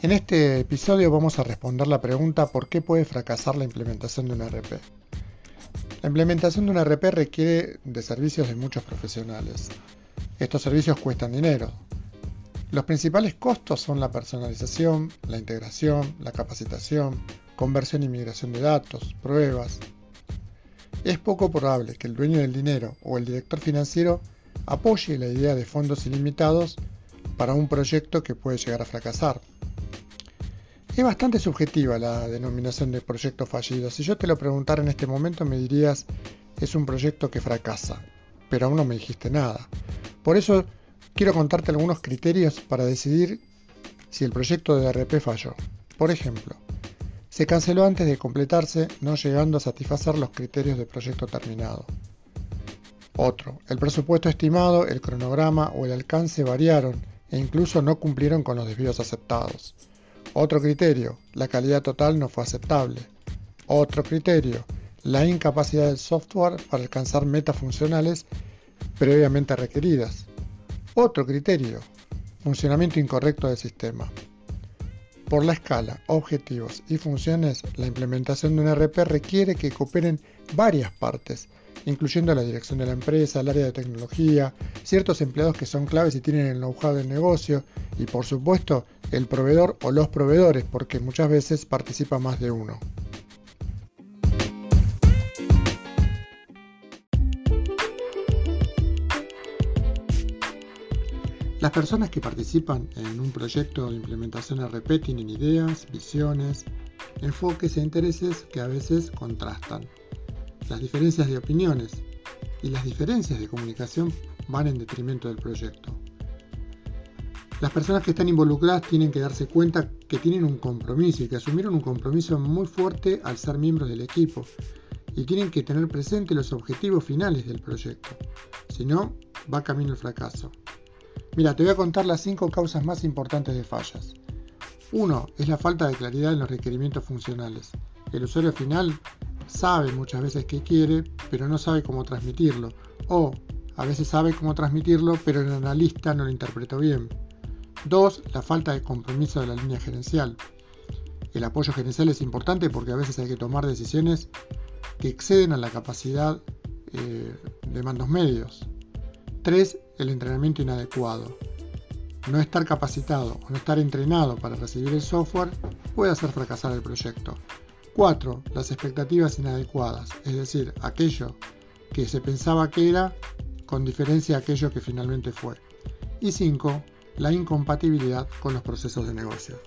En este episodio vamos a responder la pregunta ¿por qué puede fracasar la implementación de un RP? La implementación de un RP requiere de servicios de muchos profesionales. Estos servicios cuestan dinero. Los principales costos son la personalización, la integración, la capacitación, conversión y migración de datos, pruebas. Es poco probable que el dueño del dinero o el director financiero apoye la idea de fondos ilimitados para un proyecto que puede llegar a fracasar. Es bastante subjetiva la denominación de proyecto fallido. Si yo te lo preguntara en este momento me dirías es un proyecto que fracasa, pero aún no me dijiste nada. Por eso quiero contarte algunos criterios para decidir si el proyecto de RP falló. Por ejemplo, se canceló antes de completarse, no llegando a satisfacer los criterios de proyecto terminado. Otro, el presupuesto estimado, el cronograma o el alcance variaron e incluso no cumplieron con los desvíos aceptados. Otro criterio, la calidad total no fue aceptable. Otro criterio, la incapacidad del software para alcanzar metas funcionales previamente requeridas. Otro criterio, funcionamiento incorrecto del sistema. Por la escala, objetivos y funciones, la implementación de un RP requiere que cooperen varias partes, incluyendo la dirección de la empresa, el área de tecnología, ciertos empleados que son claves y tienen el know-how del negocio, y por supuesto el proveedor o los proveedores, porque muchas veces participa más de uno. Las personas que participan en un proyecto de implementación RP tienen ideas, visiones, enfoques e intereses que a veces contrastan. Las diferencias de opiniones y las diferencias de comunicación van en detrimento del proyecto. Las personas que están involucradas tienen que darse cuenta que tienen un compromiso y que asumieron un compromiso muy fuerte al ser miembros del equipo y tienen que tener presente los objetivos finales del proyecto. Si no, va camino al fracaso. Mira, te voy a contar las cinco causas más importantes de fallas. Uno es la falta de claridad en los requerimientos funcionales. El usuario final sabe muchas veces qué quiere, pero no sabe cómo transmitirlo. O a veces sabe cómo transmitirlo, pero el analista no lo interpretó bien. Dos, La falta de compromiso de la línea gerencial. El apoyo gerencial es importante porque a veces hay que tomar decisiones que exceden a la capacidad eh, de mandos medios. 3. El entrenamiento inadecuado. No estar capacitado o no estar entrenado para recibir el software puede hacer fracasar el proyecto. 4. Las expectativas inadecuadas, es decir, aquello que se pensaba que era con diferencia a aquello que finalmente fue. Y 5. La incompatibilidad con los procesos de negocio.